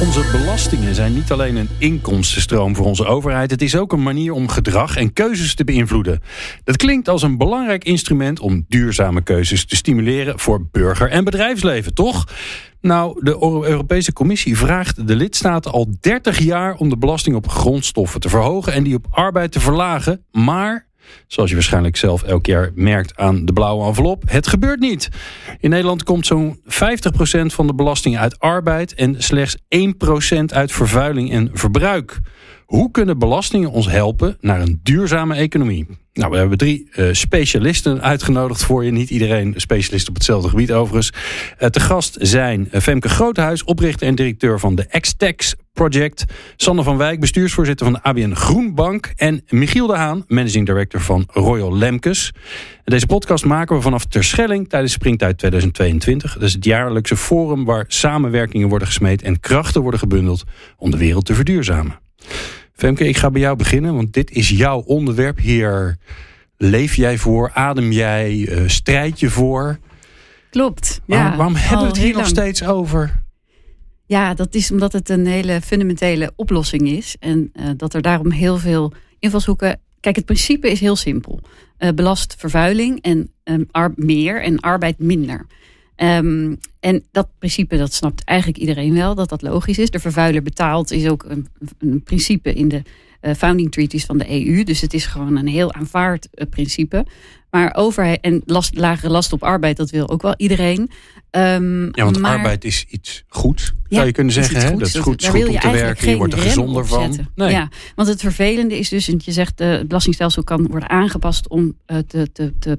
Onze belastingen zijn niet alleen een inkomstenstroom voor onze overheid. Het is ook een manier om gedrag en keuzes te beïnvloeden. Dat klinkt als een belangrijk instrument om duurzame keuzes te stimuleren voor burger- en bedrijfsleven, toch? Nou, de Europese Commissie vraagt de lidstaten al 30 jaar om de belasting op grondstoffen te verhogen en die op arbeid te verlagen. Maar Zoals je waarschijnlijk zelf elk jaar merkt aan de blauwe envelop. Het gebeurt niet. In Nederland komt zo'n 50% van de belastingen uit arbeid en slechts 1% uit vervuiling en verbruik. Hoe kunnen belastingen ons helpen naar een duurzame economie? Nou, we hebben drie uh, specialisten uitgenodigd voor je. Niet iedereen specialist op hetzelfde gebied overigens. Uh, te gast zijn Femke Groothuis, oprichter en directeur van de X-Tex Project. Sander van Wijk, bestuursvoorzitter van de ABN Groenbank. En Michiel de Haan, managing director van Royal Lemkes. Deze podcast maken we vanaf Terschelling tijdens Springtijd 2022. Dat is het jaarlijkse forum waar samenwerkingen worden gesmeed en krachten worden gebundeld om de wereld te verduurzamen. Femke, ik ga bij jou beginnen, want dit is jouw onderwerp. Hier leef jij voor, adem jij, uh, strijd je voor. Klopt. Waarom, waarom hebben we het hier nog steeds over? Ja, dat is omdat het een hele fundamentele oplossing is. En uh, dat er daarom heel veel invalshoeken. Kijk, het principe is heel simpel: uh, belast vervuiling en um, meer en arbeid minder. Um, en dat principe, dat snapt eigenlijk iedereen wel, dat dat logisch is. De vervuiler betaalt is ook een, een principe in de uh, founding treaties van de EU. Dus het is gewoon een heel aanvaard principe. Maar overheid en last, lagere last op arbeid, dat wil ook wel iedereen. Um, ja, want maar, arbeid is iets goed, zou je kunnen zeggen. Hè? Dat is goed, goed om te werken, je wordt er gezonder van. Nee. Ja, want het vervelende is dus, je zegt, het belastingstelsel kan worden aangepast om uh, te, te, te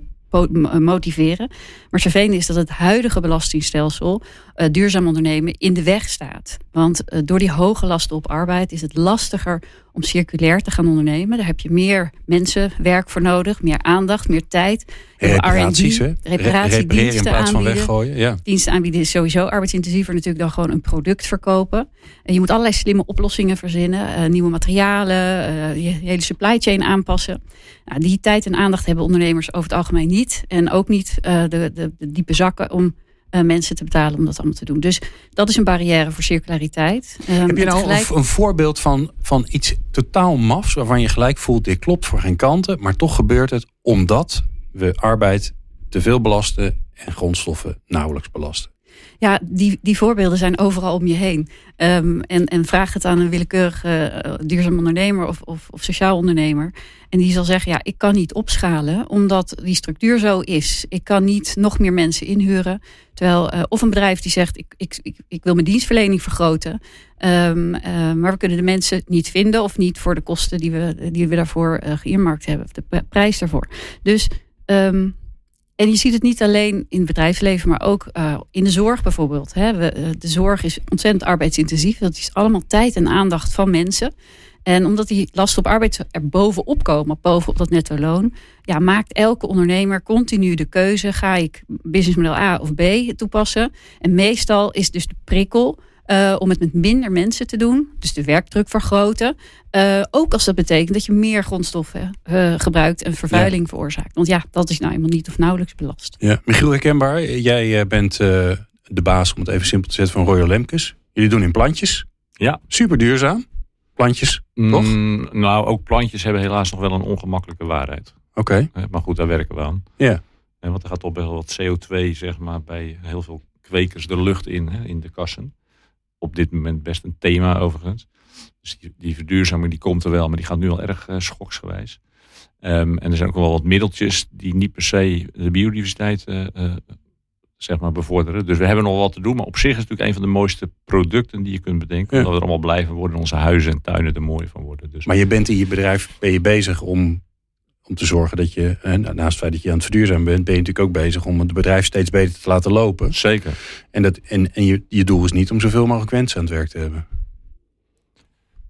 motiveren. Maar vervelend is dat het huidige belastingstelsel uh, duurzaam ondernemen in de weg staat. Want uh, door die hoge lasten op arbeid is het lastiger om circulair te gaan ondernemen. Daar heb je meer mensen werk voor nodig, meer aandacht, meer tijd. Reparaties, reparatiediensten in plaats van weggooien. Ja. Diensten aanbieden is sowieso arbeidsintensiever natuurlijk dan gewoon een product verkopen. En je moet allerlei slimme oplossingen verzinnen, uh, nieuwe materialen, uh, je hele supply chain aanpassen. Nou, die tijd en aandacht hebben ondernemers over het algemeen niet. En ook niet uh, de, de, de diepe zakken om uh, mensen te betalen om dat allemaal te doen. Dus dat is een barrière voor circulariteit. Um, Heb je nou tegelijk... een voorbeeld van, van iets totaal mafs waarvan je gelijk voelt, dit klopt voor geen kanten, maar toch gebeurt het omdat we arbeid te veel belasten en grondstoffen nauwelijks belasten? Ja, die, die voorbeelden zijn overal om je heen. Um, en, en vraag het aan een willekeurige uh, duurzaam ondernemer of, of, of sociaal ondernemer. En die zal zeggen, ja, ik kan niet opschalen omdat die structuur zo is. Ik kan niet nog meer mensen inhuren. Terwijl, uh, of een bedrijf die zegt, ik, ik, ik, ik wil mijn dienstverlening vergroten. Um, uh, maar we kunnen de mensen niet vinden of niet voor de kosten die we, die we daarvoor geïnmarkt hebben. Of de prijs daarvoor. Dus... Um, en je ziet het niet alleen in het bedrijfsleven, maar ook uh, in de zorg bijvoorbeeld. Hè. We, uh, de zorg is ontzettend arbeidsintensief. Dat is allemaal tijd en aandacht van mensen. En omdat die lasten op arbeid er bovenop komen, bovenop dat netto loon, ja, maakt elke ondernemer continu de keuze: ga ik businessmodel A of B toepassen? En meestal is dus de prikkel uh, om het met minder mensen te doen. Dus de werkdruk vergroten. Uh, ook als dat betekent dat je meer grondstoffen uh, gebruikt en vervuiling ja. veroorzaakt. Want ja, dat is nou eenmaal niet of nauwelijks belast. Ja, Michiel herkenbaar. Jij bent de baas, om het even simpel te zetten, van Royal Lemkes. Jullie doen in plantjes. Ja. Super duurzaam. Plantjes, toch? Mm, nou, ook plantjes hebben helaas nog wel een ongemakkelijke waarheid. Oké. Okay. Maar goed, daar werken we aan. Ja. En want er gaat toch wel wat CO2, zeg maar, bij heel veel kwekers de lucht in, hè, in de kassen op dit moment best een thema overigens. Dus die, die verduurzaming die komt er wel, maar die gaat nu al erg uh, schoksgewijs. Um, en er zijn ook wel wat middeltjes die niet per se de biodiversiteit uh, uh, zeg maar bevorderen. Dus we hebben nog wat te doen. Maar op zich is het natuurlijk een van de mooiste producten die je kunt bedenken. Ja. Omdat we er allemaal blijven worden. Onze huizen en tuinen er mooi van worden. Dus. Maar je bent in je bedrijf ben je bezig om, om te zorgen dat je, naast het feit dat je aan het verduurzamen bent, ben je natuurlijk ook bezig om het bedrijf steeds beter te laten lopen. Zeker. En, dat, en, en je, je doel is niet om zoveel mogelijk mensen aan het werk te hebben.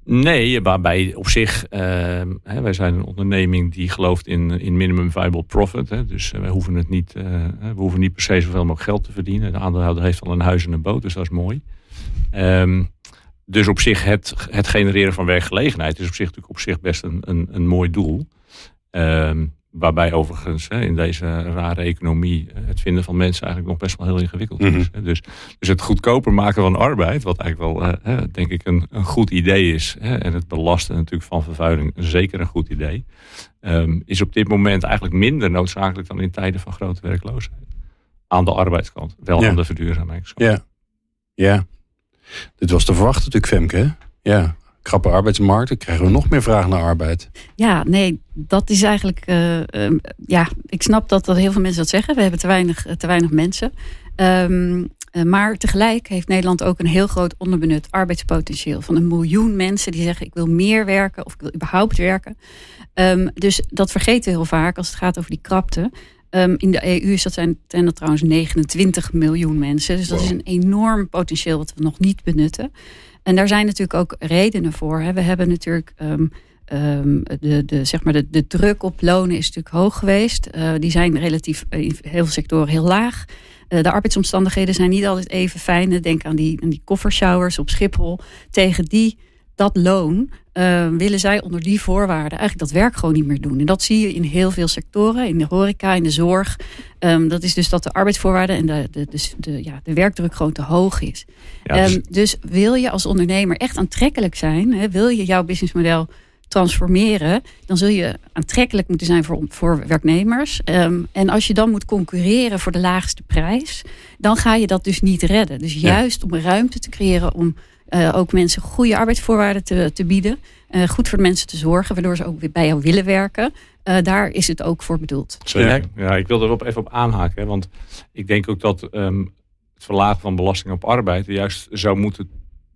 Nee, waarbij op zich, uh, hè, wij zijn een onderneming die gelooft in, in minimum viable profit. Hè, dus uh, wij hoeven het niet, uh, we hoeven niet per se zoveel mogelijk geld te verdienen. De aandeelhouder heeft al een huis en een boot, dus dat is mooi. Um, dus op zich het, het genereren van werkgelegenheid is op zich natuurlijk op zich best een, een, een mooi doel. Um, Waarbij overigens hè, in deze rare economie eh, het vinden van mensen eigenlijk nog best wel heel ingewikkeld is. Mm dus, dus het goedkoper maken van arbeid, wat eigenlijk wel uh, denk ik een, een goed idee is. Hè, en het belasten natuurlijk van vervuiling zeker een goed idee. Um, is op dit moment eigenlijk minder noodzakelijk dan in tijden van grote werkloosheid. Aan de arbeidskant, wel ja. aan de verduurzamingskant. Ja. ja, dit was te verwachten natuurlijk Femke. Ja, krappe arbeidsmarkt, dan krijgen we nog meer vraag naar arbeid. Ja, nee, dat is eigenlijk. Uh, uh, ja, ik snap dat, dat heel veel mensen dat zeggen. We hebben te weinig, te weinig mensen. Um, uh, maar tegelijk heeft Nederland ook een heel groot onderbenut arbeidspotentieel. Van een miljoen mensen die zeggen: Ik wil meer werken of ik wil überhaupt werken. Um, dus dat vergeten we heel vaak als het gaat over die krapte. Um, in de EU is dat zijn, zijn dat trouwens 29 miljoen mensen. Dus dat wow. is een enorm potentieel wat we nog niet benutten. En daar zijn natuurlijk ook redenen voor. Hè. We hebben natuurlijk um, um, de, de, zeg maar de, de druk op lonen is natuurlijk hoog geweest. Uh, die zijn relatief in heel veel sectoren heel laag. Uh, de arbeidsomstandigheden zijn niet altijd even fijn. Denk aan die, aan die koffershowers op Schiphol. Tegen die dat loon uh, willen zij onder die voorwaarden eigenlijk dat werk gewoon niet meer doen. En dat zie je in heel veel sectoren, in de horeca, in de zorg. Um, dat is dus dat de arbeidsvoorwaarden en de, de, de, de, ja, de werkdruk gewoon te hoog is. Ja, dus... Um, dus wil je als ondernemer echt aantrekkelijk zijn, hè, wil je jouw businessmodel transformeren, dan zul je aantrekkelijk moeten zijn voor, voor werknemers. Um, en als je dan moet concurreren voor de laagste prijs, dan ga je dat dus niet redden. Dus juist ja. om ruimte te creëren om uh, ook mensen goede arbeidsvoorwaarden te, te bieden. Uh, goed voor de mensen te zorgen, waardoor ze ook weer bij jou willen werken. Uh, daar is het ook voor bedoeld. Zeker. Ja, ik wil erop even op aanhaken. Want ik denk ook dat um, het verlagen van belasting op arbeid juist zou moeten,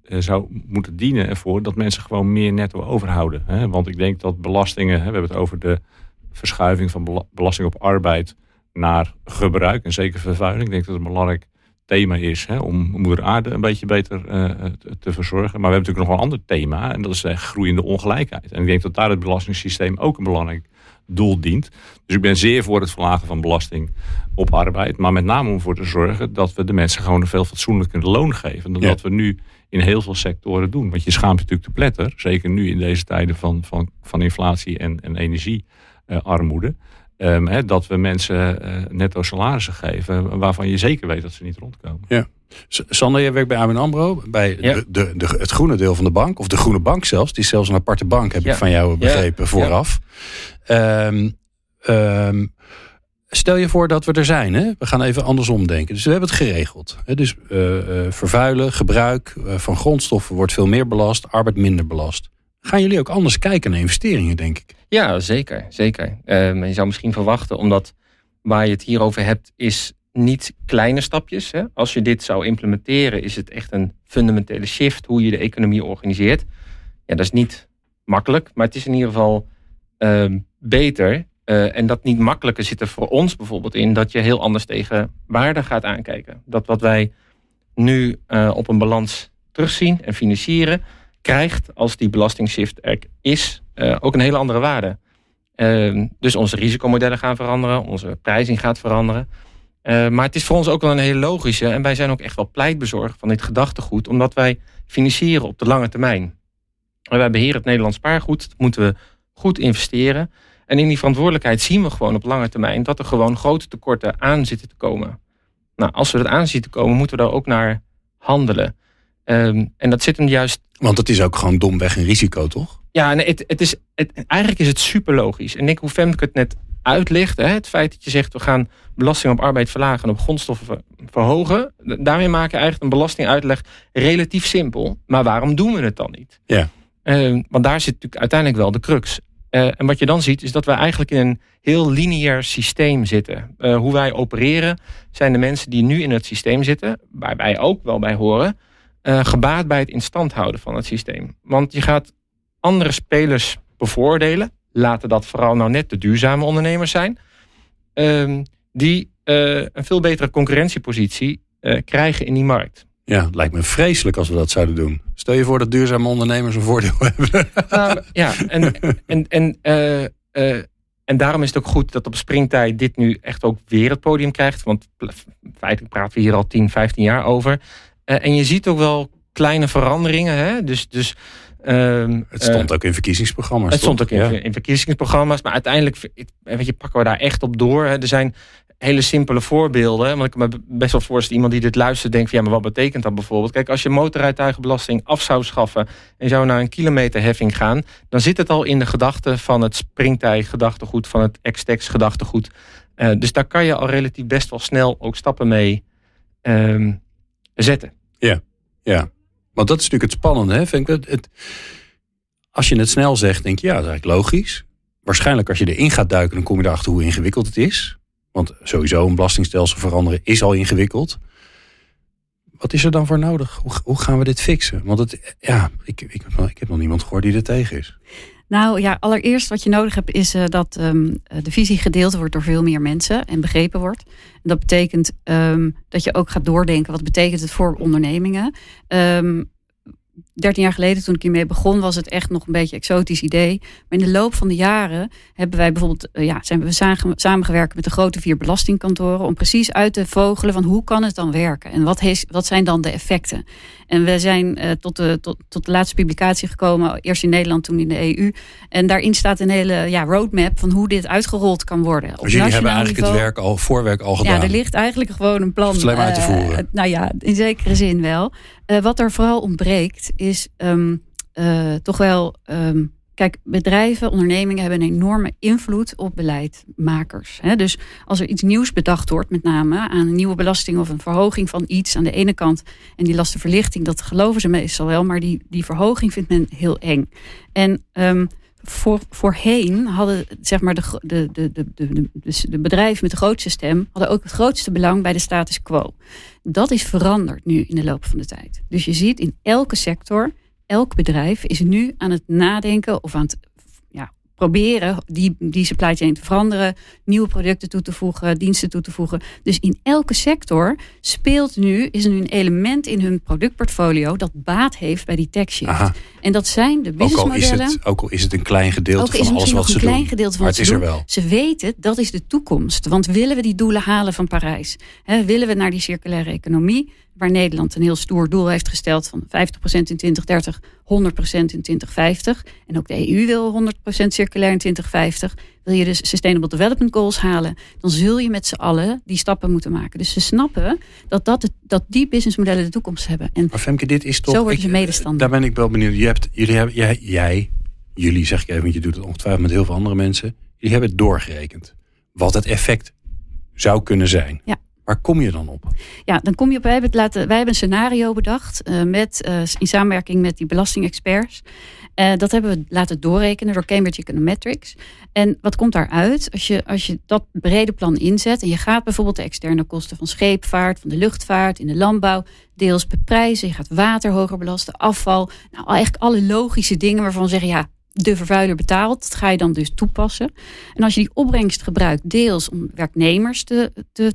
zou moeten dienen ervoor dat mensen gewoon meer netto overhouden. Hè? Want ik denk dat belastingen, hè, we hebben het over de verschuiving van belasting op arbeid naar gebruik en zeker vervuiling. Ik denk dat het belangrijk thema is hè, om moeder aarde een beetje beter uh, te, te, verzorgen. Maar we hebben natuurlijk nog wel een ander thema en dat is de groeiende ongelijkheid. En ik denk dat daar het belastingssysteem ook een belangrijk doel dient. Dus ik ben zeer voor het verlagen van belasting op arbeid. Maar met name om ervoor te zorgen dat we de mensen gewoon een veel fatsoenlijker loon geven. Dan ja. dat we nu in heel veel sectoren doen. Want je schaamt natuurlijk te pletter. Zeker nu in deze tijden van, van, van inflatie en, en energiearmoede. Um, he, dat we mensen uh, netto salarissen geven waarvan je zeker weet dat ze niet rondkomen. Ja. Sander, jij werkt bij ABN AMRO, bij ja. de, de, de, het groene deel van de bank, of de groene bank zelfs. Die is zelfs een aparte bank, heb ja. ik van jou begrepen, ja. vooraf. Um, um, stel je voor dat we er zijn. Hè? We gaan even andersom denken. Dus we hebben het geregeld. Hè? Dus uh, uh, vervuilen, gebruik uh, van grondstoffen wordt veel meer belast, arbeid minder belast. Gaan jullie ook anders kijken naar investeringen, denk ik? Ja, zeker. zeker. Uh, je zou misschien verwachten, omdat waar je het hier over hebt, is niet kleine stapjes. Hè? Als je dit zou implementeren, is het echt een fundamentele shift hoe je de economie organiseert. Ja, dat is niet makkelijk, maar het is in ieder geval uh, beter. Uh, en dat niet makkelijke zit er voor ons bijvoorbeeld in dat je heel anders tegen waarde gaat aankijken. Dat wat wij nu uh, op een balans terugzien en financieren, krijgt als die belastingshift er is, uh, ook een hele andere waarde. Uh, dus onze risicomodellen gaan veranderen, onze prijzing gaat veranderen. Uh, maar het is voor ons ook wel een hele logische en wij zijn ook echt wel pleitbezorgd van dit gedachtegoed, omdat wij financieren op de lange termijn. En wij beheren het Nederlands spaargoed, dat moeten we goed investeren. En in die verantwoordelijkheid zien we gewoon op lange termijn dat er gewoon grote tekorten aan zitten te komen. Nou, als we dat aan zien te komen, moeten we daar ook naar handelen. Um, en dat zit hem juist. Want het is ook gewoon domweg een risico, toch? Ja, nee, het, het is, het, eigenlijk is het super logisch. En ik, hoe Femke het net uitlegt, hè, het feit dat je zegt we gaan belasting op arbeid verlagen en op grondstoffen verhogen, daarmee maak je eigenlijk een belastinguitleg relatief simpel. Maar waarom doen we het dan niet? Ja. Uh, want daar zit natuurlijk uiteindelijk wel de crux. Uh, en wat je dan ziet is dat we eigenlijk in een heel lineair systeem zitten. Uh, hoe wij opereren zijn de mensen die nu in het systeem zitten, waar wij ook wel bij horen, uh, gebaat bij het instand houden van het systeem. Want je gaat andere spelers bevoordelen. Laten dat vooral nou net de duurzame ondernemers zijn. Uh, die uh, een veel betere concurrentiepositie uh, krijgen in die markt. Ja, het lijkt me vreselijk als we dat zouden doen. Stel je voor dat duurzame ondernemers een voordeel hebben. Nou, ja, en, en, en, uh, uh, en daarom is het ook goed dat op springtijd dit nu echt ook weer het podium krijgt. Want feitelijk praten we hier al 10, 15 jaar over. Uh, en je ziet ook wel kleine veranderingen. Hè? Dus, dus Ehm, het stond ook in verkiezingsprogramma's. Het stond ook in, in, verkiezingsprogramma's. Maar uiteindelijk weet je, pakken we daar echt op door. Er zijn hele simpele voorbeelden. Want ik me best wel voorstellen, iemand die dit luistert denkt van ja, maar wat betekent dat bijvoorbeeld? Kijk, als je motorrijtuigenbelasting af zou schaffen en zou naar een kilometerheffing gaan, dan zit het al in de gedachte van het springtij gedachtegoed, van het Extex gedachtegoed. Uh, dus daar kan je al relatief best wel snel ook stappen mee um, zetten. Ja, ja. Want dat is natuurlijk het spannende. Hè? Vind ik het, als je het snel zegt, denk je, ja, dat is eigenlijk logisch. Waarschijnlijk als je erin gaat duiken, dan kom je erachter hoe ingewikkeld het is. Want sowieso een belastingstelsel veranderen is al ingewikkeld. Wat is er dan voor nodig? Hoe, hoe gaan we dit fixen? Want het, ja, ik, ik, ik heb nog niemand gehoord die er tegen is. Nou ja, allereerst wat je nodig hebt is uh, dat um, de visie gedeeld wordt door veel meer mensen en begrepen wordt. En dat betekent um, dat je ook gaat doordenken wat betekent het voor ondernemingen. Um, 13 jaar geleden, toen ik hiermee begon, was het echt nog een beetje een exotisch idee. Maar in de loop van de jaren hebben wij bijvoorbeeld, uh, ja, zijn we samengewerkt met de grote vier belastingkantoren om precies uit te vogelen van hoe kan het dan werken en wat, heeft, wat zijn dan de effecten. En we zijn uh, tot, de, tot, tot de laatste publicatie gekomen, eerst in Nederland, toen in de EU. En daarin staat een hele ja, roadmap van hoe dit uitgerold kan worden. Dus jullie hebben eigenlijk niveau. het werk al, voorwerk al gedaan? Ja, er ligt eigenlijk gewoon een plan. Slim uit te eh, voeren. Uh, nou ja, in zekere zin wel. Wat er vooral ontbreekt is um, toch wel um, Kijk, bedrijven, ondernemingen hebben een enorme invloed op beleidmakers. Dus als er iets nieuws bedacht wordt, met name aan een nieuwe belasting of een verhoging van iets aan de ene kant en die lastenverlichting, dat geloven ze meestal wel, maar die, die verhoging vindt men heel eng. En um, voor, voorheen hadden zeg maar de, de, de, de, de, de bedrijven met de grootste stem hadden ook het grootste belang bij de status quo. Dat is veranderd nu in de loop van de tijd. Dus je ziet in elke sector elk bedrijf is nu aan het nadenken of aan het proberen die, die supply chain te veranderen, nieuwe producten toe te voegen, diensten toe te voegen. Dus in elke sector speelt nu, is er nu een element in hun productportfolio dat baat heeft bij die tax shift. En dat zijn de businessmodellen. Ook al is het, ook al is het een klein gedeelte van alles wat ze doen. een klein gedeelte van maar het is er wel. Ze weten dat is de toekomst. Want willen we die doelen halen van Parijs? Hè, willen we naar die circulaire economie? Waar Nederland een heel stoer doel heeft gesteld van 50% in 2030, 100% in 2050. En ook de EU wil 100% circulair in 2050. Wil je dus Sustainable Development Goals halen, dan zul je met z'n allen die stappen moeten maken. Dus ze snappen dat, dat, dat die businessmodellen de toekomst hebben. En maar Femke, dit is toch... Zo worden ze medestander. Daar ben ik wel benieuwd. Je hebt, jullie hebben, jij, jij, jullie zeg ik even, want je doet het ongetwijfeld met heel veel andere mensen. Jullie hebben het doorgerekend. Wat het effect zou kunnen zijn. Ja. Waar kom je dan op? Ja, dan kom je op. Wij hebben, laten, wij hebben een scenario bedacht uh, met, uh, in samenwerking met die belastingexperts. Uh, dat hebben we laten doorrekenen door Cambridge Econometrics. En wat komt daaruit? Als je, als je dat brede plan inzet en je gaat bijvoorbeeld de externe kosten van scheepvaart, van de luchtvaart, in de landbouw, deels beprijzen. Je gaat water hoger belasten, afval. Nou, eigenlijk alle logische dingen waarvan we zeggen, ja, de vervuiler betaalt. Dat ga je dan dus toepassen. En als je die opbrengst gebruikt, deels om werknemers de, de,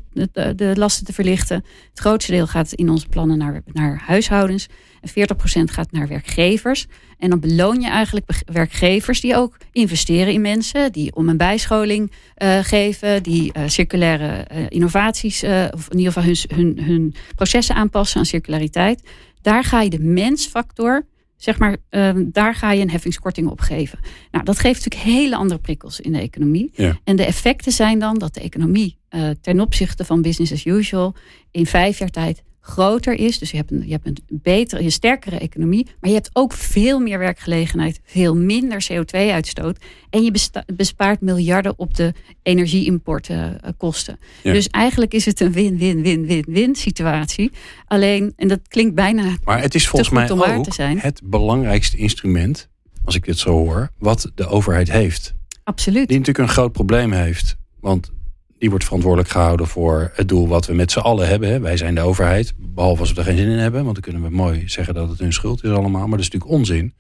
de, lasten te verlichten. Het grootste deel gaat in onze plannen naar, naar huishoudens. En 40% gaat naar werkgevers. En dan beloon je eigenlijk werkgevers die ook investeren in mensen. Die om een bijscholing uh, geven. Die uh, circulaire uh, innovaties, of in ieder geval hun, hun, hun processen aanpassen aan circulariteit. Daar ga je de mensfactor zeg maar, um, daar ga je een heffingskorting op geven. Nou, dat geeft natuurlijk hele andere prikkels in de economie. Ja. En de effecten zijn dan dat de economie uh, ten opzichte van business as usual in vijf jaar tijd groter is. Dus je hebt een, je hebt een betere, een sterkere economie. Maar je hebt ook veel meer werkgelegenheid, veel minder CO2-uitstoot. En je bespaart miljarden op de energieimportkosten. Ja. Dus eigenlijk is het een win-win-win-win-win situatie. Alleen, en dat klinkt bijna. Maar het is volgens mij ook het belangrijkste instrument, als ik dit zo hoor, wat de overheid heeft. Absoluut. Die natuurlijk een groot probleem heeft. Want die wordt verantwoordelijk gehouden voor het doel wat we met z'n allen hebben. Wij zijn de overheid, behalve als we er geen zin in hebben. Want dan kunnen we mooi zeggen dat het hun schuld is allemaal. Maar dat is natuurlijk onzin.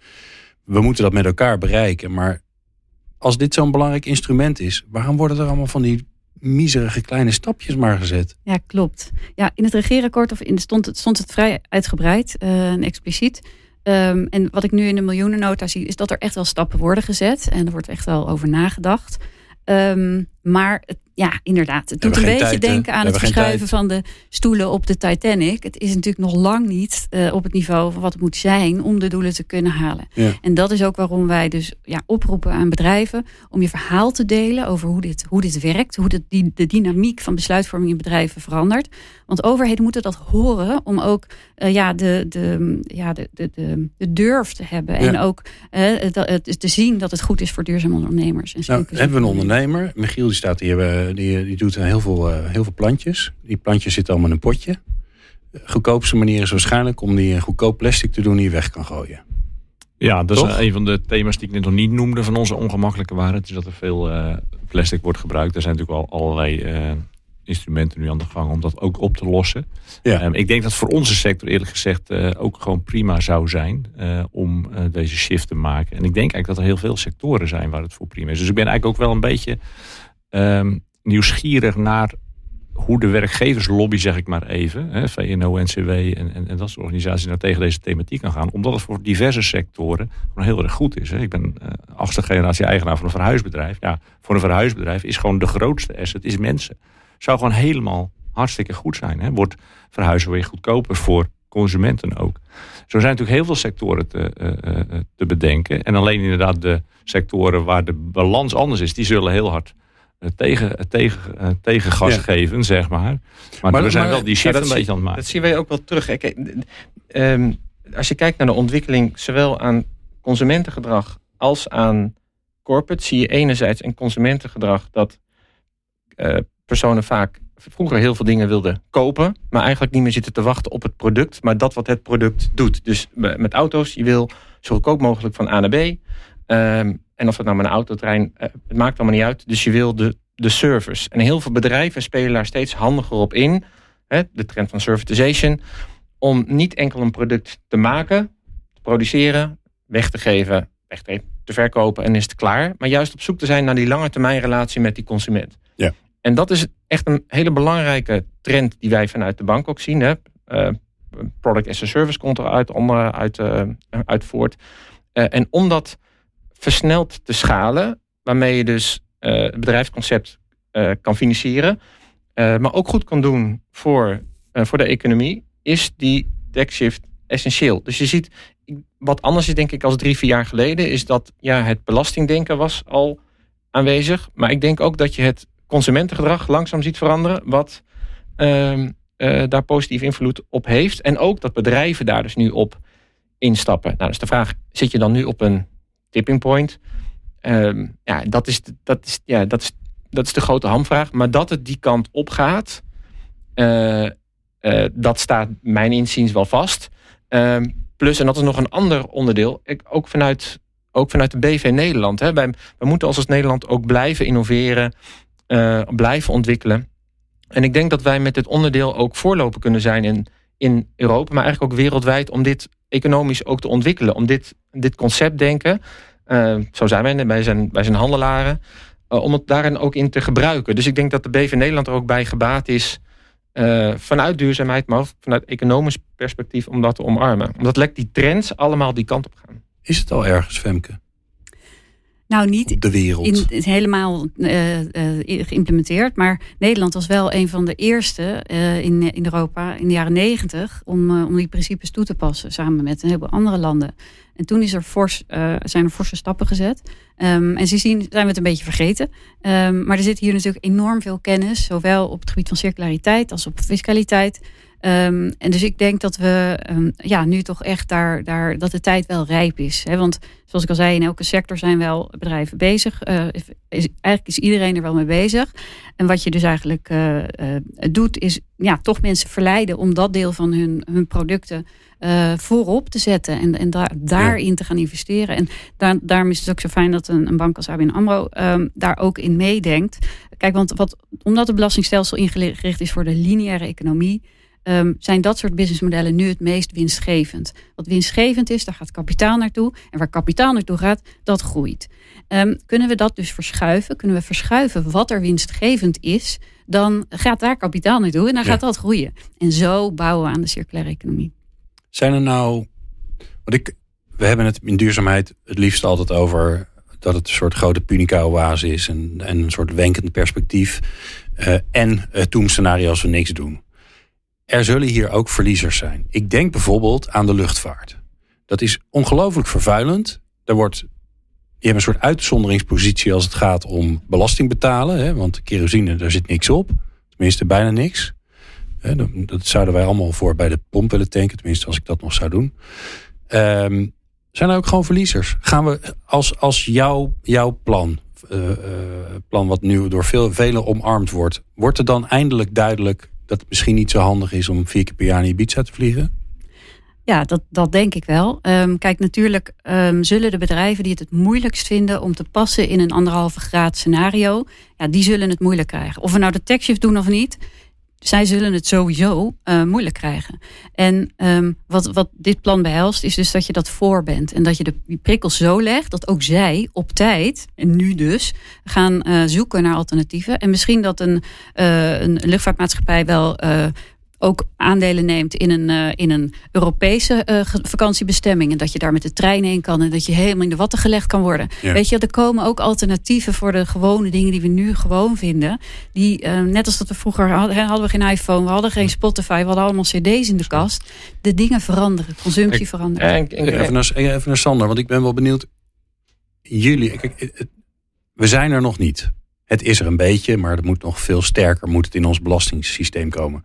We moeten dat met elkaar bereiken. Maar als dit zo'n belangrijk instrument is, waarom worden er allemaal van die miserige kleine stapjes maar gezet. Ja, klopt. Ja, in het regeerakkoord of in, stond, het, stond het vrij uitgebreid uh, en expliciet. Um, en wat ik nu in de miljoenennota zie, is dat er echt wel stappen worden gezet. En er wordt echt wel over nagedacht. Um, maar het, ja, inderdaad. Het doet een beetje tijd, denken aan het verschuiven van de stoelen op de Titanic. Het is natuurlijk nog lang niet uh, op het niveau van wat het moet zijn om de doelen te kunnen halen. Ja. En dat is ook waarom wij dus ja, oproepen aan bedrijven om je verhaal te delen over hoe dit, hoe dit werkt, hoe de, die, de dynamiek van besluitvorming in bedrijven verandert. Want overheden moeten dat horen om ook uh, ja, de, de, ja, de, de, de, de durf te hebben. En ook uh, het, te zien dat het goed is voor duurzame ondernemers. En nou, hebben we een ondernemer, Michiel, die staat hier die, die doet heel veel, uh, heel veel plantjes. Die plantjes zitten allemaal in een potje. De goedkoopste manier is waarschijnlijk om die goedkoop plastic te doen die je weg kan gooien. Ja, dat Toch? is een van de thema's die ik net nog niet noemde van onze ongemakkelijke waarheid. is dat er veel uh, plastic wordt gebruikt. Er zijn natuurlijk al allerlei uh, instrumenten nu aan de gang om dat ook op te lossen. Ja. Um, ik denk dat voor onze sector eerlijk gezegd uh, ook gewoon prima zou zijn om deze shift te maken. En ik denk eigenlijk dat er heel veel sectoren zijn waar het voor prima is. Dus ik ben eigenlijk ook wel een beetje um, nieuwsgierig naar hoe de werkgeverslobby, zeg ik maar even, hè, VNO, NCW en, en, en, dat soort organisaties nou tegen deze thematiek kan gaan. Omdat het voor diverse sectoren gewoon heel erg goed is. Hè. Ik ben uh, achtste generatie eigenaar van een verhuisbedrijf. Ja, voor een verhuisbedrijf is gewoon de grootste asset, is mensen. Zou gewoon helemaal hartstikke goed zijn. Hè. Wordt verhuizen weer goedkoper voor consumenten ook. Zo zijn natuurlijk heel veel sectoren te, uh, uh, te bedenken. En alleen inderdaad de sectoren waar de balans anders is, die zullen heel hard tegen, tegen, tegen gas ja. geven, zeg maar. Maar, maar we zijn maar, wel die shift ja, een beetje aan het maken. Dat zien wij ook wel terug. Kijk, um, als je kijkt naar de ontwikkeling, zowel aan consumentengedrag als aan corporate, zie je enerzijds een consumentengedrag dat uh, personen vaak vroeger heel veel dingen wilden kopen, maar eigenlijk niet meer zitten te wachten op het product, maar dat wat het product doet. Dus met auto's, je wil zo goedkoop mogelijk van A naar B. Um, en of het nou met een autotrein, uh, het maakt allemaal niet uit. Dus je wil de, de service. En heel veel bedrijven spelen daar steeds handiger op in. Hè, de trend van servitization. Om niet enkel een product te maken, te produceren, weg te geven, weg te, te verkopen en is het klaar. Maar juist op zoek te zijn naar die lange termijn relatie met die consument. Ja. En dat is echt een hele belangrijke trend die wij vanuit de bank ook zien. Hè. Uh, product as a service komt eruit onder, uit, uh, uit voort. Uh, en omdat versneld te schalen. Waarmee je dus uh, het bedrijfsconcept uh, kan financieren. Uh, maar ook goed kan doen voor, voor de economie. Is die shift essentieel. Dus je ziet, wat anders is denk ik als drie, vier jaar geleden. Is dat ja, het belastingdenken was al aanwezig. Maar ik denk ook dat je het consumentengedrag langzaam ziet veranderen. Wat ehm, daar positief invloed op heeft. En ook dat bedrijven daar dus nu op instappen. Nou, dus de vraag, zit je dan nu op een tipping point. Um, ja, dat is, dat, is, ja dat, is, dat is de grote hamvraag. Maar dat het die kant op gaat, uh, uh, dat staat mijn inziens wel vast. Um, plus, en dat is nog een ander onderdeel, ik, ook, vanuit, ook vanuit de BV Nederland. Hè, wij, moeten als, als Nederland ook blijven innoveren, uh, blijven ontwikkelen. En ik denk dat wij met dit onderdeel ook voorloper kunnen zijn in, in Europa, maar eigenlijk ook wereldwijd, om dit economisch ook te ontwikkelen. Om dit, dit concept denken, uh, zo zijn wij, wij zijn, wij zijn handelaren, uh, om het daarin ook in te gebruiken. Dus ik denk dat de BV Nederland er ook bij gebaat is, uh, vanuit duurzaamheid, maar ook vanuit economisch perspectief, om dat te omarmen. Omdat lekt die trends allemaal die kant op gaan. Is het al ergens, Femke? Nou, niet op de wereld. In, helemaal uh, uh, geïmplementeerd. Maar Nederland was wel een van de eerste uh, in, in Europa in de jaren negentig om, om die principes toe te passen. Samen met een heleboel andere landen. En toen is er fors, zijn er forse stappen gezet. Um, en sindsdien zijn we het een beetje vergeten. Um, maar er zit hier natuurlijk enorm veel kennis. Zowel op het gebied van circulariteit als op fiscaliteit. Um, en dus ik denk dat we um, ja, nu toch echt daar, daar dat de tijd wel rijp is. Hè? Want zoals ik al zei, in elke sector zijn wel bedrijven bezig. Uh, is, eigenlijk is iedereen er wel mee bezig. En wat je dus eigenlijk uh, uh, doet, is ja, toch mensen verleiden om dat deel van hun, hun producten voorop te zetten. En, en daar, daarin ja. te gaan investeren. En daar, daarom is het ook zo fijn dat een, een bank als ABN AMRO um, daar ook in meedenkt. Kijk, want wat, omdat het belastingstelsel ingericht is voor de lineaire economie ehm, zijn dat soort businessmodellen nu het meest winstgevend. Wat winstgevend is, daar gaat kapitaal naartoe. En waar kapitaal naartoe gaat, dat groeit. Ehm, kunnen we dat dus verschuiven? Kunnen we verschuiven wat er winstgevend is? Dan gaat daar kapitaal naartoe en dan gaat dat groeien. En zo bouwen we aan de circulaire economie. Zijn er nou. Want ik, we hebben het in duurzaamheid het liefst altijd over dat het een soort grote punica-oase is en, en een soort wenkend perspectief. Uh, en het doemscenario als we niks doen. Er zullen hier ook verliezers zijn. Ik denk bijvoorbeeld aan de luchtvaart. Dat is ongelooflijk vervuilend. Er wordt, je hebt een soort uitzonderingspositie als het gaat om belasting betalen. Hè, want kerosine, daar zit niks op. Tenminste, bijna niks. Dat zouden wij allemaal voor bij de pomp willen tanken. Tenminste, als ik dat nog zou doen. Um, zijn er ook gewoon verliezers? Gaan we als, als jouw, jouw plan, uh, uh, plan wat nu door veel, velen omarmd wordt, wordt er dan eindelijk duidelijk dat het misschien niet zo handig is om vier keer per jaar naar Ibiza te vliegen? Ja, dat, dat denk ik wel. Um, kijk, natuurlijk um, zullen de bedrijven die het het moeilijkst vinden om te passen in een anderhalve graad scenario, ja, die zullen het moeilijk krijgen. Of we nou de taxshift doen of niet, zij zullen het sowieso uh, moeilijk krijgen. En um, wat, wat dit plan behelst, is dus dat je dat voor bent. En dat je de prikkels zo legt dat ook zij op tijd, en nu dus, gaan uh, zoeken naar alternatieven. En misschien dat een, uh, een luchtvaartmaatschappij wel ook aandelen neemt in een, uh, in een Europese uh, vakantiebestemming. En dat je daar met de trein heen kan. En dat je helemaal in de watten gelegd kan worden. Ja. Weet je, er komen ook alternatieven voor de gewone dingen die we nu gewoon vinden. Die, uh, net als dat we vroeger hadden, hadden we geen iPhone, we hadden geen Spotify, we hadden allemaal CD's in de kast. De dingen veranderen, consumptie ik, verandert. Even naar, even naar Sander, want ik ben wel benieuwd. Jullie, kijk, we zijn er nog niet. Het is er een beetje, maar het moet nog veel sterker moet het in ons belastingssysteem komen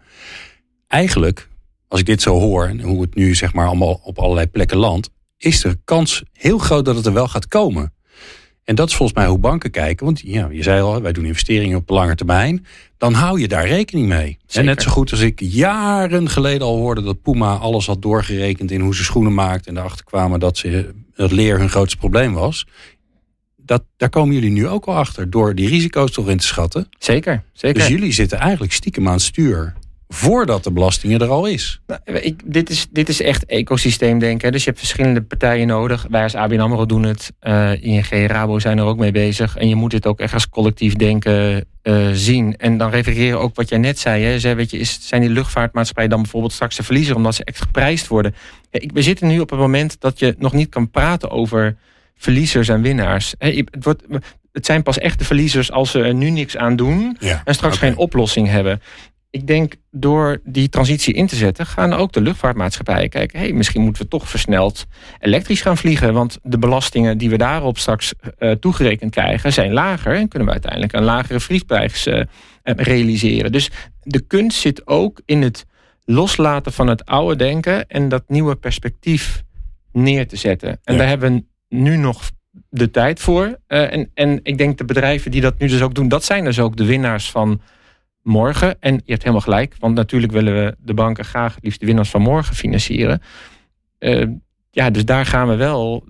eigenlijk, als ik dit zo hoor en hoe het nu zeg maar allemaal op allerlei plekken landt, is er kans heel groot dat het er wel gaat komen. En dat is volgens mij hoe banken kijken. Want ja, je zei al, wij doen investeringen op lange termijn. Dan hou je daar rekening mee. En net zo goed als ik jaren geleden al hoorde dat Puma alles had doorgerekend in hoe ze schoenen maakt. En erachter kwamen dat ze, het leer hun grootste probleem was. Dat, daar komen jullie nu ook al achter door die risico's toch in te schatten. Zeker, zeker. Dus jullie zitten eigenlijk stiekem aan het stuur voordat de belastingen er al is. Nou, ik, dit, is dit is echt ecosysteemdenken. Dus je hebt verschillende partijen nodig. Wij als ABN AMRO doen het. Uh, ING, Rabo zijn er ook mee bezig. En je moet dit ook echt als collectief denken uh, zien. En dan refereren ook wat jij net zei. Hè. Zeg, weet je, is, zijn die luchtvaartmaatschappijen dan bijvoorbeeld straks de verliezer... omdat ze echt geprijsd worden? Ja, ik, we zitten nu op het moment dat je nog niet kan praten over verliezers en winnaars. Het, wordt, het zijn pas echte verliezers als ze er nu niks aan doen... Ja, en straks okay. geen oplossing hebben ik denk door die transitie in te zetten, gaan ook de luchtvaartmaatschappijen kijken. Hey, misschien moeten we toch versneld elektrisch gaan vliegen. Want de belastingen die we daarop straks uh, toegerekend krijgen, zijn lager. En kunnen we uiteindelijk een lagere vliegprijs uh, realiseren. Dus de kunst zit ook in het loslaten van het oude denken en dat nieuwe perspectief neer te zetten. En ja. daar hebben we nu nog de tijd voor. Uh, en, en ik denk de bedrijven die dat nu dus ook doen, dat zijn dus ook de winnaars van morgen. En je hebt helemaal gelijk, want natuurlijk willen we de banken graag het liefst de winnaars van morgen financieren. Uh, ja, dus daar gaan we wel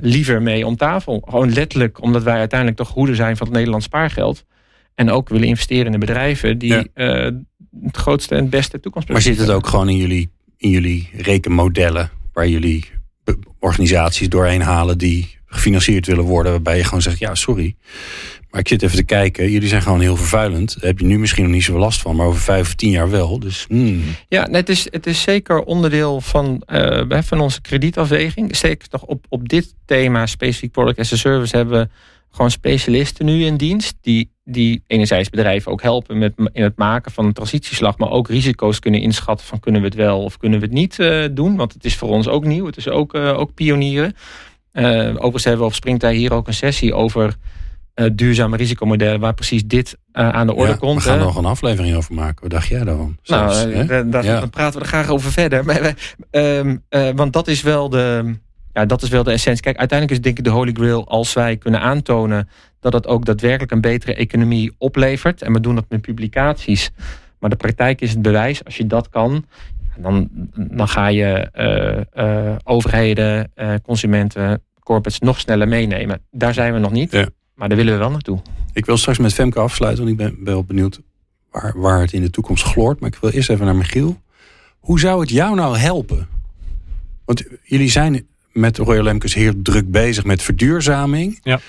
liever mee om tafel. Gewoon letterlijk, omdat wij uiteindelijk toch hoede zijn van het Nederlands spaargeld. En ook willen investeren in de bedrijven die ja. uh, het grootste en beste toekomst Maar zit het ook gewoon in jullie, in jullie rekenmodellen, waar jullie organisaties doorheen halen die gefinancierd willen worden, waarbij je gewoon zegt, ja, sorry. Maar ik zit even te kijken. Jullie zijn gewoon heel vervuilend. Daar heb je nu misschien nog niet zoveel last van, maar over vijf of tien jaar wel. Dus, hmm. Ja, het, is, het is zeker onderdeel van, uh, van onze kredietafweging. Zeker nog op, op dit thema, specifiek product as a service, hebben we gewoon specialisten nu in dienst. Die, die enerzijds bedrijven ook helpen met, in het maken van een transitieslag. Maar ook risico's kunnen inschatten van kunnen we het wel of kunnen we het niet uh, doen. Want het is voor ons ook nieuw. Het is ook, uh, ook pionieren. Overigens hebben we op Springtij hier ook een sessie over uh, duurzame risicomodellen waar precies dit uh, aan de orde ja, komt. We gaan er nog een aflevering over maken. Wat dacht jij daarvan? Nou, Zelfs, nou, daar, ja. dan praten we er graag over verder. Maar, uh, want dat is wel de. Ja, dat is wel de essentie. Kijk, uiteindelijk is denk ik de holy grail als wij kunnen aantonen dat het ook daadwerkelijk een betere economie oplevert. En we doen dat met publicaties. Maar de praktijk is het bewijs. Als je dat kan, dan, dan ga je overheden, consumenten, corporates nog sneller meenemen. Daar zijn we nog niet. Ja. Maar daar willen we wel naartoe. Ik wil straks met Femke afsluiten, want ik ben wel benieuwd waar, waar het in de toekomst gloort. Maar ik wil eerst even naar Michiel. Hoe zou het jou nou helpen? Want jullie zijn met Royal Lemkes heel druk bezig met verduurzaming. Ja.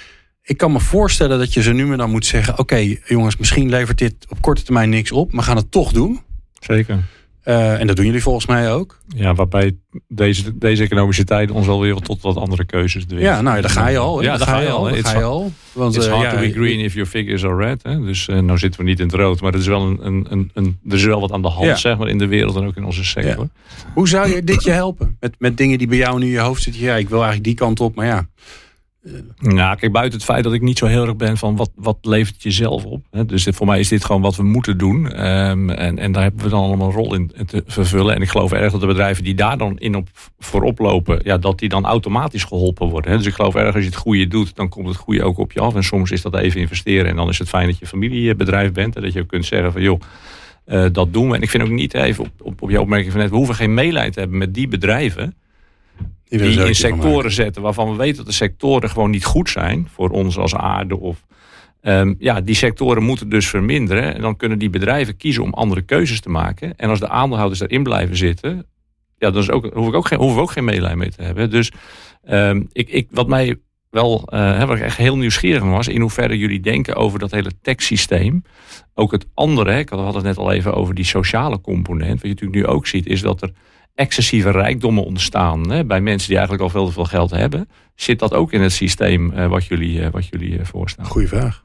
Ik kan me voorstellen dat je ze nu maar dan moet zeggen... oké jongens, misschien levert dit op korte termijn niks op... maar we gaan het toch doen. Zeker. Uh, en dat doen jullie volgens mij ook. Ja, waarbij deze, deze economische tijden ons wel weer tot wat andere keuzes dwingen. Ja, nou, daar ga je al. Hè? Ja, daar ga je al. Daar ga je al. Want, It's uh, hard ja, to be green if your figures are red. Hè? Dus uh, nou zitten we niet in het rood, maar er is wel, een, een, een, een er is wel wat aan de hand Ja. zeg maar, in de wereld en ook in onze sector. Hoe zou je dit je helpen? Met, met dingen die bij jou nu in je hoofd zitten. Ja, ik wil eigenlijk die kant op, maar ja. Nou, kijk, buiten het feit dat ik niet zo heel erg ben van wat, wat levert je zelf op. Hè? Dus voor mij is dit gewoon wat we moeten doen. Ehm, en, en daar hebben we dan allemaal een rol in te vervullen. En ik geloof erg dat de bedrijven die daar dan in op, voorop lopen, ja, dat die dan automatisch geholpen worden. Hè? Dus ik geloof erg als je het goede doet, dan komt het goede ook op je af. En soms is dat even investeren. En dan is het fijn dat je familiebedrijf bent. En dat je ook kunt zeggen van joh. Uh, dat doen we. En ik vind ook niet even op, op, op je opmerking van net, we hoeven geen meeleid te hebben met die bedrijven die, in sectoren zetten waarvan we weten dat de sectoren gewoon niet goed zijn voor ons als aarde. Of, um, ja, die sectoren moeten dus verminderen. En dan kunnen die bedrijven kiezen om andere keuzes te maken. En als de aandeelhouders daarin blijven zitten, ja, dan is ook, hoef ik ook geen, hoeven we ook geen medelijden mee te hebben. Dus um, ik, ik, wat mij wel, uh, ik echt heel nieuwsgierig was, in hoeverre jullie denken over dat hele taxsysteem. Ook het andere, ik had het net al even over die sociale component. Wat je natuurlijk nu ook ziet, is dat er excessieve rijkdommen ontstaan hè, bij mensen die eigenlijk al veel te veel geld hebben. Zit dat ook in het systeem uh, wat jullie, uh, wat jullie uh, voorstaan? Goeie vraag.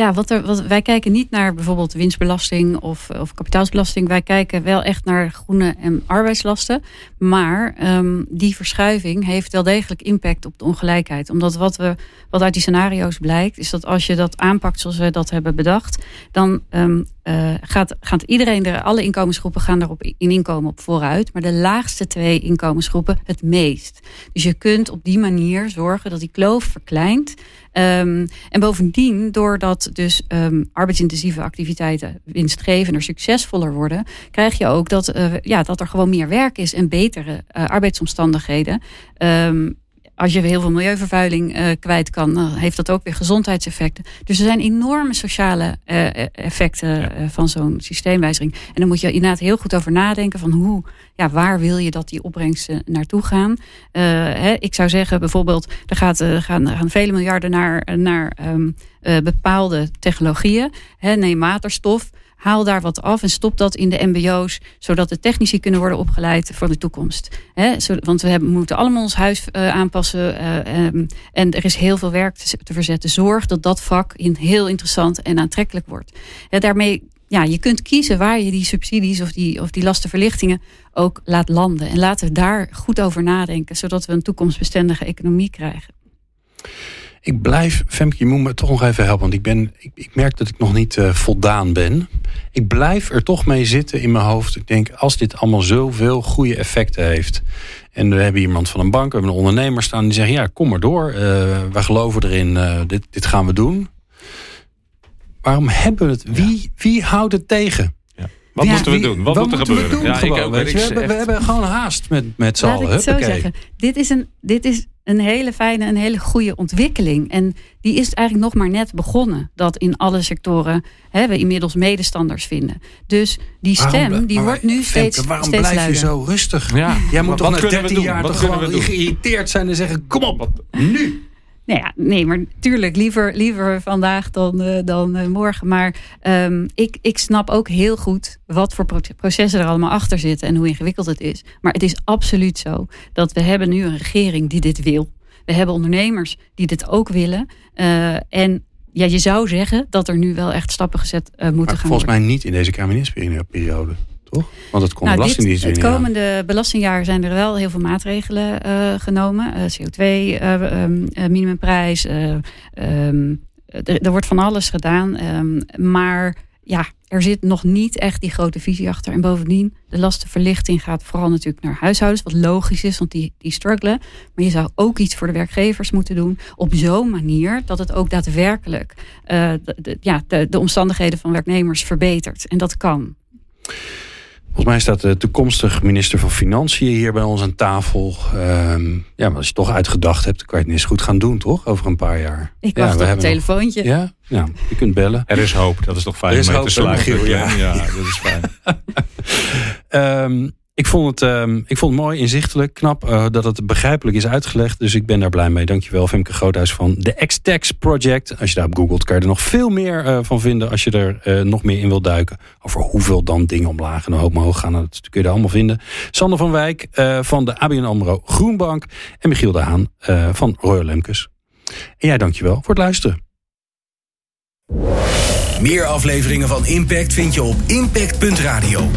Ja, wat er, wat, wij kijken niet naar bijvoorbeeld winstbelasting of, of kapitaalsbelasting. Wij kijken wel echt naar groene en arbeidslasten. Maar um, die verschuiving heeft wel degelijk impact op de ongelijkheid. Omdat wat, we, wat uit die scenario's blijkt, is dat als je dat aanpakt zoals we dat hebben bedacht, dan um, gaat, gaat iedereen er, alle inkomensgroepen gaan erop in inkomen op vooruit. Maar de laagste twee inkomensgroepen het meest. Dus je kunt op die manier zorgen dat die kloof verkleint. Um, en bovendien, doordat dus um, arbeidsintensieve activiteiten winstgevender succesvoller worden, krijg je ook dat, uh, ja, dat er gewoon meer werk is en betere uh, arbeidsomstandigheden. Um, als je heel veel milieuvervuiling uh, kwijt kan, dan heeft dat ook weer gezondheidseffecten. Dus er zijn enorme sociale uh, effecten ja. uh, van zo'n systeemwijziging. En dan moet je inderdaad heel goed over nadenken van hoe, ja, waar wil je dat die opbrengsten naartoe gaan. Hè, ik zou zeggen bijvoorbeeld, er, gaat, gaan, er gaan vele miljarden naar, naar um, bepaalde technologieën. Hè, neem waterstof. Haal daar wat af en stop dat in de MBO's, zodat de technici kunnen worden opgeleid voor de toekomst. He, want we moeten allemaal ons huis uh, aanpassen uh, um, en er is heel veel werk te, te, verzetten. Zorg dat dat vak in heel interessant en aantrekkelijk wordt. Ja, daarmee, ja, je kunt kiezen waar je die subsidies of die, of die lastenverlichtingen ook laat landen. En laten we daar goed over nadenken, zodat we een toekomstbestendige economie krijgen. Ik blijf, Femke, je moet me toch nog even helpen. Want ik, ben, ik, ik merk dat ik nog niet uh, voldaan ben. Ik blijf er toch mee zitten in mijn hoofd. Ik denk, als dit allemaal zoveel goede effecten heeft. En we hebben iemand van een bank, we hebben een ondernemer staan. Die zeggen, ja, kom maar door. Uh, wij geloven erin, uh, dit, dit gaan we doen. Waarom hebben we het? Wie, wie houdt het tegen? Wat ja, moeten we doen? Wat, wat moet er gebeuren? We, doen, ja, gewoon, ik ook, weet je, we, hebben, we hebben gewoon haast met, met z'n allen. Laat ik het zo zeggen. Dit is, een, dit is een hele fijne, een hele goede ontwikkeling. En die is eigenlijk nog maar net begonnen. Dat in alle sectoren hè, we inmiddels medestanders vinden. Dus die stem, waarom, die wordt nu Femke, steeds waarom steeds blijf luider. je zo rustig? Ja. Jij moet toch na kunnen we 13 doen? jaar toch gewoon geïrriteerd zijn en zeggen, kom op, nu. Nou ja, nee, maar tuurlijk, liever, liever vandaag dan, uh, dan uh, morgen. Maar um, ik, ik snap ook heel goed wat voor processen er allemaal achter zitten en hoe ingewikkeld het is. Maar het is absoluut zo dat we hebben nu een regering die dit wil. We hebben ondernemers die dit ook willen. Uh, en ja, je zou zeggen dat er nu wel echt stappen gezet moeten maar gaan volgens worden. mij niet in deze kabinetsperiode. Toch? Want het komt nou, belastingdienst dit, Het komende belastingjaar zijn er wel heel veel maatregelen uh, genomen. Uh, CO2, uh, um, minimumprijs. Um, er, er, wordt van alles gedaan. Um, maar ja, er zit nog niet echt die grote visie achter. En bovendien, de lastenverlichting gaat vooral natuurlijk naar huishoudens. Wat logisch is, want die, die struggelen. Maar je zou ook iets voor de werkgevers moeten doen. Op zo'n manier dat het ook daadwerkelijk de, de, ja, de, de omstandigheden van werknemers verbetert. En dat kan. Volgens mij staat de toekomstig minister van Financiën hier bij ons aan tafel. Um, ja, maar als je toch uitgedacht hebt, dan kan je het niet eens goed gaan doen, toch? Over een paar jaar. Ik wacht ja, op een telefoontje. Nog, ja, ja, je kunt bellen. Er is hoop, dat is toch fijn er is om hoop, te sluiten. Giel, ja. ja, dat is fijn. um, Ik vond het, ehm, ik vond het mooi, inzichtelijk, knap uh, dat het begrijpelijk is uitgelegd. Dus ik ben daar blij mee. Dankjewel Femke Groothuis van de X-Tex Project. Als je daarop googelt kan je er nog veel meer uh, van vinden als je er uh, nog meer in wilt duiken. Over hoeveel dan dingen omlaag en omhoog gaan. Nou, dat kun je er allemaal vinden. Sander van Wijk van de ABN AMRO Groenbank. En Michiel de Haan van Royal Lemkes. En jij dankjewel voor het luisteren. Meer afleveringen van Impact vind je op impact.radio.